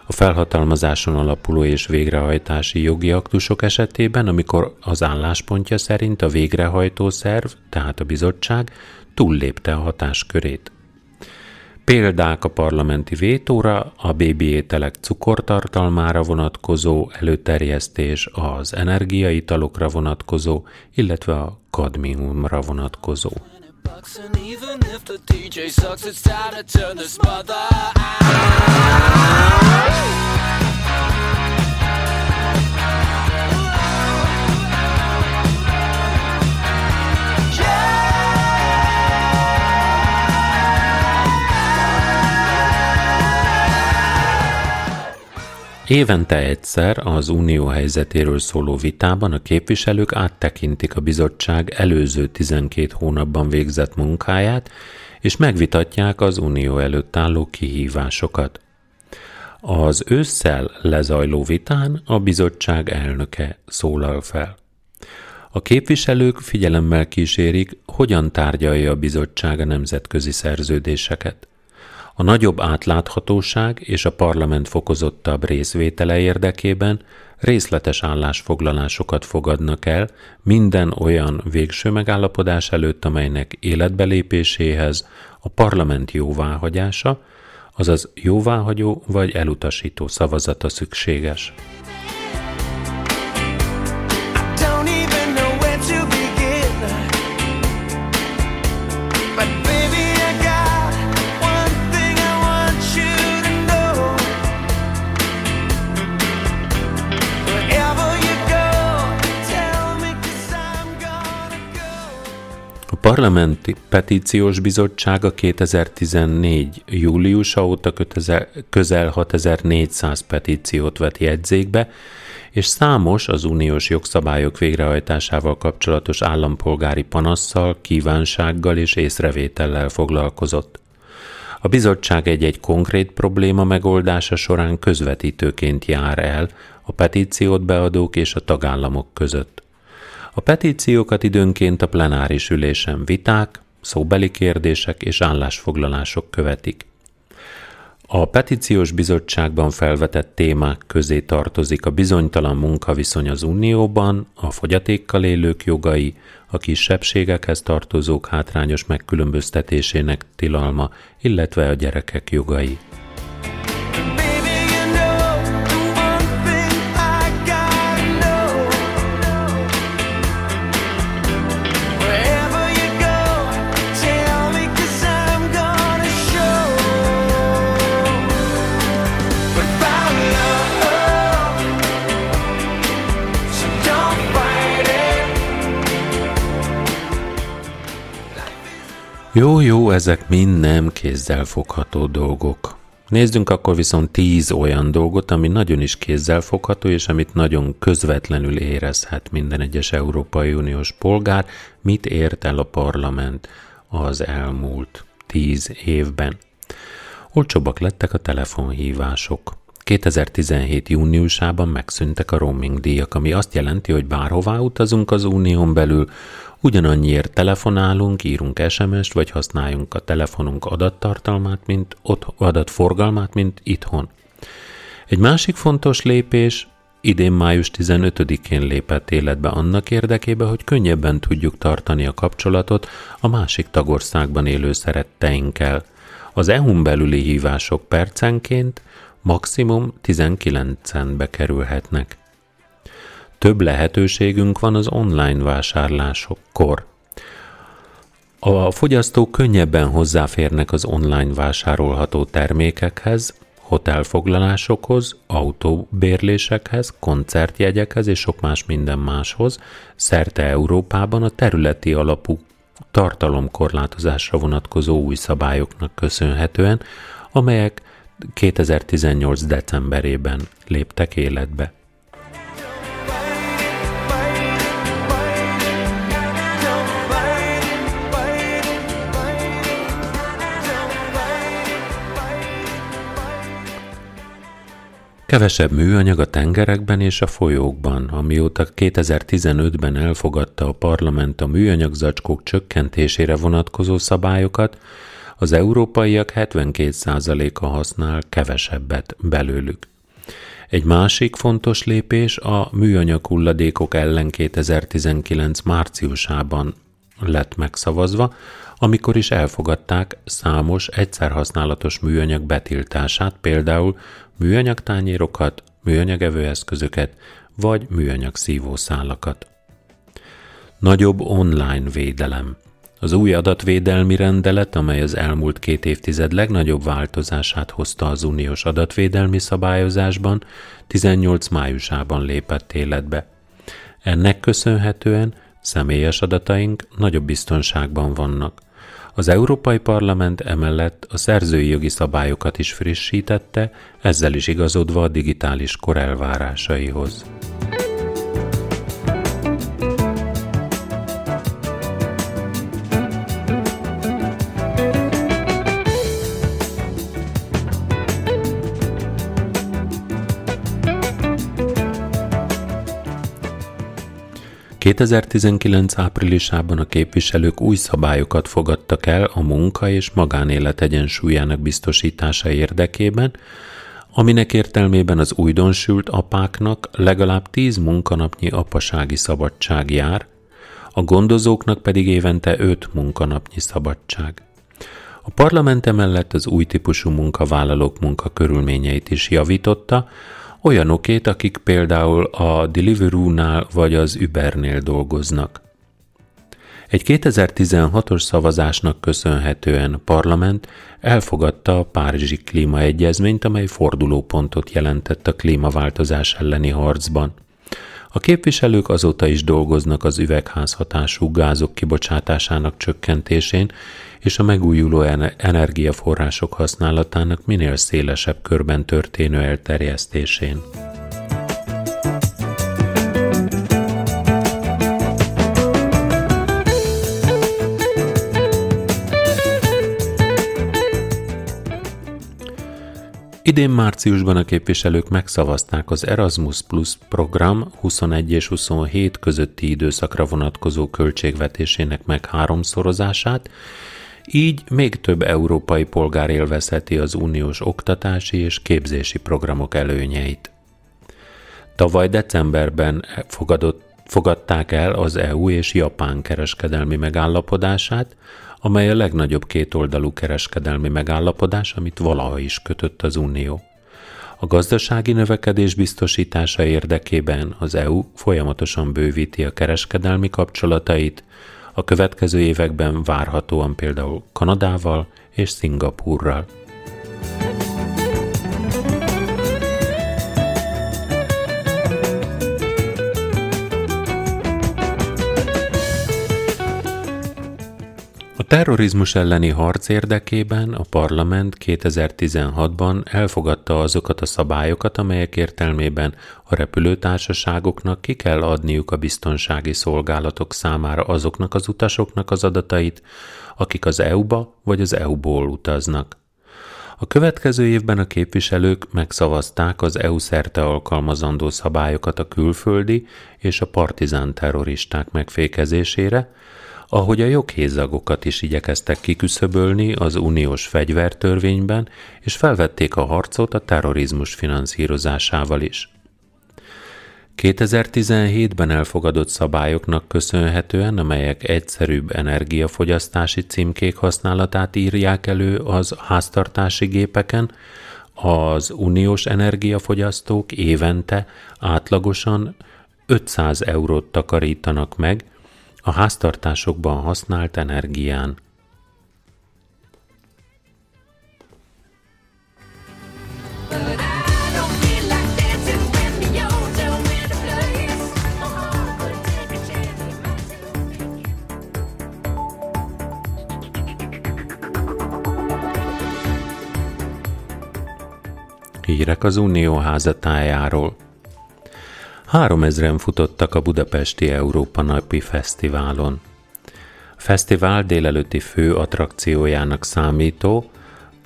a felhatalmazáson alapuló és végrehajtási jogi aktusok esetében, amikor az álláspontja szerint a végrehajtó szerv, tehát a bizottság túllépte a hatáskörét. Példák a parlamenti vétóra, a bébi ételek cukortartalmára vonatkozó előterjesztés, az energiaitalokra vonatkozó, illetve a kadmiumra vonatkozó. Évente egyszer az unió helyzetéről szóló vitában a képviselők áttekintik a bizottság előző 12 hónapban végzett munkáját, és megvitatják az unió előtt álló kihívásokat. Az ősszel lezajló vitán a bizottság elnöke szólal fel. A képviselők figyelemmel kísérik, hogyan tárgyalja a bizottság a nemzetközi szerződéseket. A nagyobb átláthatóság és a parlament fokozottabb részvétele érdekében részletes állásfoglalásokat fogadnak el minden olyan végső megállapodás előtt, amelynek életbelépéséhez a parlament jóváhagyása, azaz jóváhagyó vagy elutasító szavazata szükséges. Parlamenti Petíciós Bizottsága 2014. júliusa óta közel 6400 petíciót vett jegyzékbe, és számos az uniós jogszabályok végrehajtásával kapcsolatos állampolgári panasszal, kívánsággal és észrevétellel foglalkozott. A bizottság egy-egy konkrét probléma megoldása során közvetítőként jár el a petíciót beadók és a tagállamok között. A petíciókat időnként a plenáris ülésen viták, szóbeli kérdések és állásfoglalások követik. A petíciós bizottságban felvetett témák közé tartozik a bizonytalan munkaviszony az Unióban, a fogyatékkal élők jogai, a kisebbségekhez tartozók hátrányos megkülönböztetésének tilalma, illetve a gyerekek jogai. Jó, jó, ezek mind nem kézzel fogható dolgok. Nézzünk akkor viszont tíz olyan dolgot, ami nagyon is kézzel fogható, és amit nagyon közvetlenül érezhet minden egyes Európai Uniós polgár, mit ért el a parlament az elmúlt tíz évben. Olcsóbbak lettek a telefonhívások. 2017. júniusában megszűntek a roaming díjak, ami azt jelenti, hogy bárhová utazunk az unión belül, Ugyanannyiért telefonálunk, írunk SMS-t, vagy használjunk a telefonunk adattartalmát, mint ott, adatforgalmát, mint itthon. Egy másik fontos lépés idén május 15-én lépett életbe annak érdekében, hogy könnyebben tudjuk tartani a kapcsolatot a másik tagországban élő szeretteinkkel. Az EU-n belüli hívások percenként maximum 19 centbe kerülhetnek. Több lehetőségünk van az online vásárlásokkor. A fogyasztók könnyebben hozzáférnek az online vásárolható termékekhez, hotelfoglalásokhoz, autóbérlésekhez, koncertjegyekhez és sok más minden máshoz, szerte Európában a területi alapú tartalomkorlátozásra vonatkozó új szabályoknak köszönhetően, amelyek 2018. decemberében léptek életbe. Kevesebb műanyag a tengerekben és a folyókban, amióta 2015-ben elfogadta a parlament a műanyag zacskók csökkentésére vonatkozó szabályokat, az európaiak 72%-a használ kevesebbet belőlük. Egy másik fontos lépés a műanyag hulladékok ellen 2019 márciusában lett megszavazva, amikor is elfogadták számos egyszerhasználatos műanyag betiltását, például műanyag tányérokat, műanyag evőeszközöket vagy műanyag szívószálakat. Nagyobb online védelem. Az új adatvédelmi rendelet, amely az elmúlt két évtized legnagyobb változását hozta az uniós adatvédelmi szabályozásban, 18 májusában lépett életbe. Ennek köszönhetően személyes adataink nagyobb biztonságban vannak – az Európai Parlament emellett a szerzői jogi szabályokat is frissítette, ezzel is igazodva a digitális kor elvárásaihoz. 2019 áprilisában a képviselők új szabályokat fogadtak el a munka és magánélet egyensúlyának biztosítása érdekében, aminek értelmében az újdonsült apáknak legalább 10 munkanapnyi apasági szabadság jár, a gondozóknak pedig évente 5 munkanapnyi szabadság. A parlament emellett az új típusú munkavállalók munkakörülményeit is javította, olyanokét, akik például a Deliveroo-nál vagy az Ubernél dolgoznak. Egy 2016-os szavazásnak köszönhetően a parlament elfogadta a Párizsi Klímaegyezményt, amely fordulópontot jelentett a klímaváltozás elleni harcban. A képviselők azóta is dolgoznak az üvegházhatású gázok kibocsátásának csökkentésén és a megújuló energiaforrások használatának minél szélesebb körben történő elterjesztésén. Idén márciusban a képviselők megszavazták az Erasmus Plus program 21 és 27 közötti időszakra vonatkozó költségvetésének meg háromszorozását, Így még több európai polgár élvezheti az uniós oktatási és képzési programok előnyeit. Tavaly decemberben fogadott, fogadták el az EU és Japán kereskedelmi megállapodását, amely a legnagyobb kétoldalú kereskedelmi megállapodás, amit valaha is kötött az Unió. A gazdasági növekedés biztosítása érdekében az EU folyamatosan bővíti a kereskedelmi kapcsolatait, a következő években várhatóan például Kanadával és Szingapúrral. Terrorizmus elleni harc érdekében a parlament 2016-ban elfogadta azokat a szabályokat, amelyek értelmében a repülőtársaságoknak ki kell adniuk a biztonsági szolgálatok számára azoknak az utasoknak az adatait, akik az EU-ba vagy az EU-ból utaznak. A következő évben a képviselők megszavazták az EU szerte alkalmazandó szabályokat a külföldi és a partizán terroristák megfékezésére, ahogy a joghézagokat is igyekeztek kiküszöbölni az uniós fegyvertörvényben, és felvették a harcot a terrorizmus finanszírozásával is. 2017-ben elfogadott szabályoknak köszönhetően, amelyek egyszerűbb energiafogyasztási címkék használatát írják elő az háztartási gépeken, az uniós energiafogyasztók évente átlagosan 500 eurót takarítanak meg, a háztartásokban használt energián. Hírek az Unió házatájáról. Három ezren futottak a Budapesti Európa Napi Fesztiválon. A fesztivál délelőtti fő attrakciójának számító,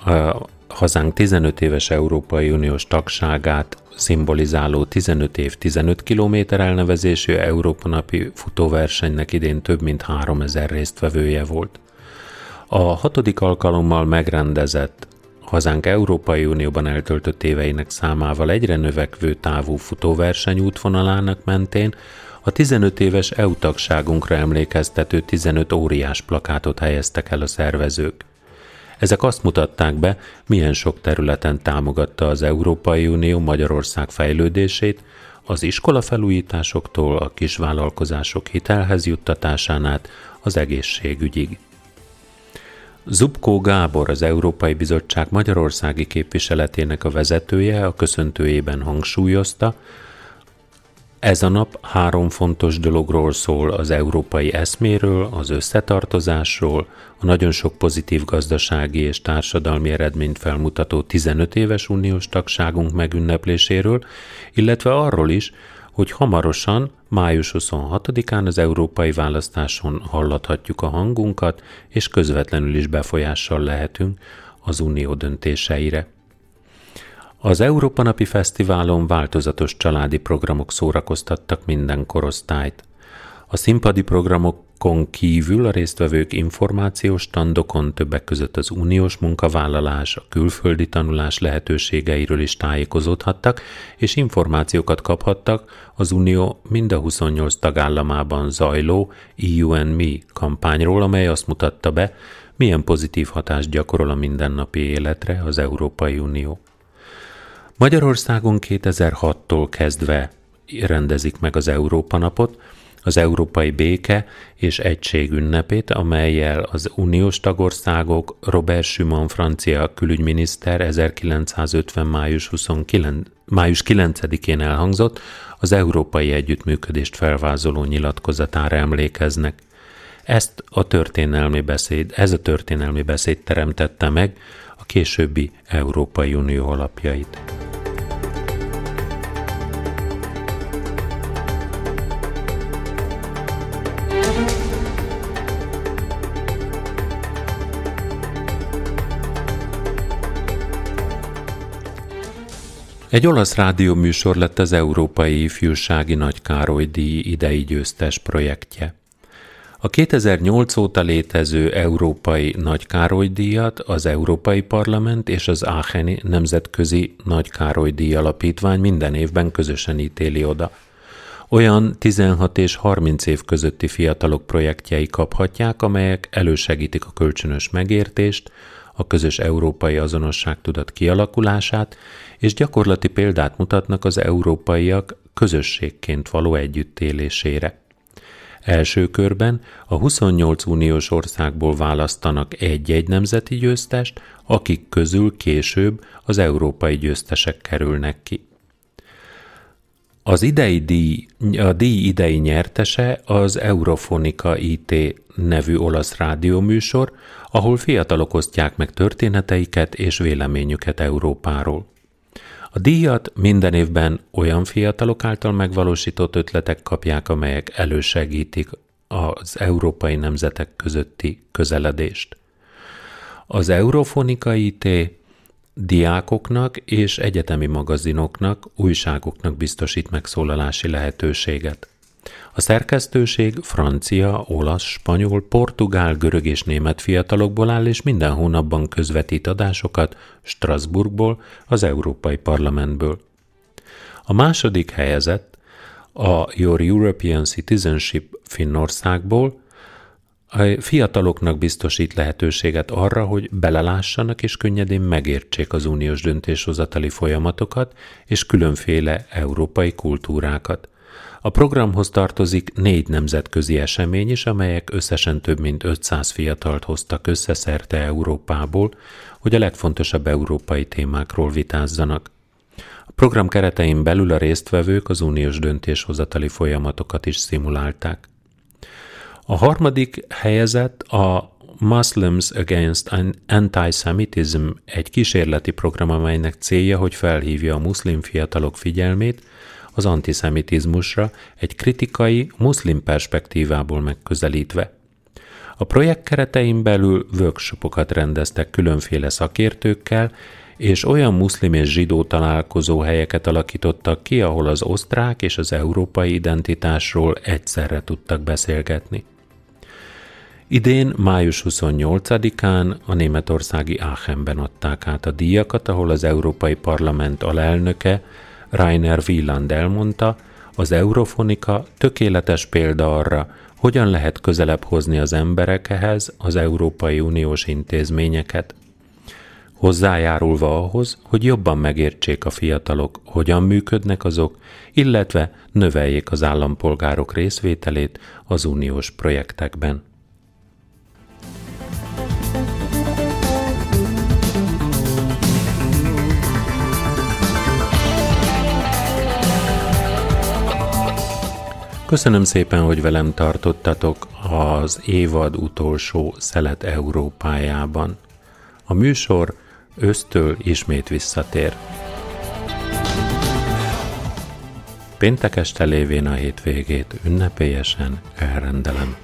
a hazánk 15 éves Európai Uniós tagságát szimbolizáló 15 év 15 km elnevezésű Európa Napi futóversenynek idén több mint 3000 résztvevője volt. A hatodik alkalommal megrendezett hazánk Európai Unióban eltöltött éveinek számával egyre növekvő távú futóverseny útvonalának mentén a 15 éves EU tagságunkra emlékeztető 15 óriás plakátot helyeztek el a szervezők. Ezek azt mutatták be, milyen sok területen támogatta az Európai Unió Magyarország fejlődését, az iskolafelújításoktól a kisvállalkozások hitelhez juttatásán át az egészségügyig. Zubkó Gábor, az Európai Bizottság Magyarországi képviseletének a vezetője a köszöntőjében hangsúlyozta, ez a nap három fontos dologról szól, az európai eszméről, az összetartozásról, a nagyon sok pozitív gazdasági és társadalmi eredményt felmutató 15 éves uniós tagságunk megünnepléséről, illetve arról is, hogy hamarosan, május 26-án az európai választáson hallathatjuk a hangunkat, és közvetlenül is befolyással lehetünk az unió döntéseire. Az Európa Napi Fesztiválon változatos családi programok szórakoztattak minden korosztályt. A színpadi programokon kívül a résztvevők információs standokon többek között az uniós munkavállalás, a külföldi tanulás lehetőségeiről is tájékozódhattak, és információkat kaphattak az unió mind a 28 tagállamában zajló EU and Me kampányról, amely azt mutatta be, milyen pozitív hatást gyakorol a mindennapi életre az Európai Unió. Magyarországon 2006-tól kezdve rendezik meg az Európa napot, az Európai Béke és Egység ünnepét, amelyel az uniós tagországok Robert Schumann francia külügyminiszter 1950. május, 29, május 9-én elhangzott, az európai együttműködést felvázoló nyilatkozatára emlékeznek. Ezt a történelmi beszéd, ez a történelmi beszéd teremtette meg a későbbi Európai Unió alapjait. Egy olasz rádióműsor lett az Európai Ifjúsági Nagy Károly díj idei győztes projektje. A 2008 óta létező Európai Nagy Károly díjat az Európai Parlament és az Aacheni Nemzetközi Nagy Károly díj alapítvány minden évben közösen ítéli oda. Olyan 16 és 30 év közötti fiatalok projektjei kaphatják, amelyek elősegítik a kölcsönös megértést, a közös európai azonosságtudat kialakulását, és gyakorlati példát mutatnak az európaiak közösségként való együttélésére. Első körben a 28 uniós országból választanak egy-egy nemzeti győztest, akik közül később az európai győztesek kerülnek ki. Az idei díj, a díj idei nyertese az Eurofonika IT nevű olasz rádióműsor, ahol fiatalok osztják meg történeteiket és véleményüket Európáról. A díjat minden évben olyan fiatalok által megvalósított ötletek kapják, amelyek elősegítik az európai nemzetek közötti közeledést. Az Eurofonika IT diákoknak és egyetemi magazinoknak, újságoknak biztosít megszólalási lehetőséget. A szerkesztőség francia, olasz, spanyol, portugál, görög és német fiatalokból áll, és minden hónapban közvetít adásokat Strasbourgból, az Európai Parlamentből. A második helyezett a Your European Citizenship Finnországból, a fiataloknak biztosít lehetőséget arra, hogy belelássanak és könnyedén megértsék az uniós döntéshozatali folyamatokat és különféle európai kultúrákat. A programhoz tartozik négy nemzetközi esemény is, amelyek összesen több mint 500 fiatalt hoztak össze szerte Európából, hogy a legfontosabb európai témákról vitázzanak. A program keretein belül a résztvevők az uniós döntéshozatali folyamatokat is szimulálták. A harmadik helyezett a Muslims Against Antisemitism egy kísérleti program, amelynek célja, hogy felhívja a muszlim fiatalok figyelmét az antiszemitizmusra egy kritikai, muszlim perspektívából megközelítve. A projekt keretein belül workshopokat rendeztek különféle szakértőkkel, és olyan muszlim és zsidó találkozó helyeket alakítottak ki, ahol az osztrák és az európai identitásról egyszerre tudtak beszélgetni. Idén, május 28-án a németországi Aachenben adták át a díjakat, ahol az Európai Parlament alelnöke Rainer Wieland elmondta, az eurofonika tökéletes példa arra, hogyan lehet közelebb hozni az emberekhez az Európai Uniós intézményeket. Hozzájárulva ahhoz, hogy jobban megértsék a fiatalok, hogyan működnek azok, illetve növeljék az állampolgárok részvételét az uniós projektekben. Köszönöm szépen, hogy velem tartottatok az évad utolsó szelet Európájában. A műsor ősztől ismét visszatér. Péntek este lévén a hétvégét ünnepélyesen elrendelem.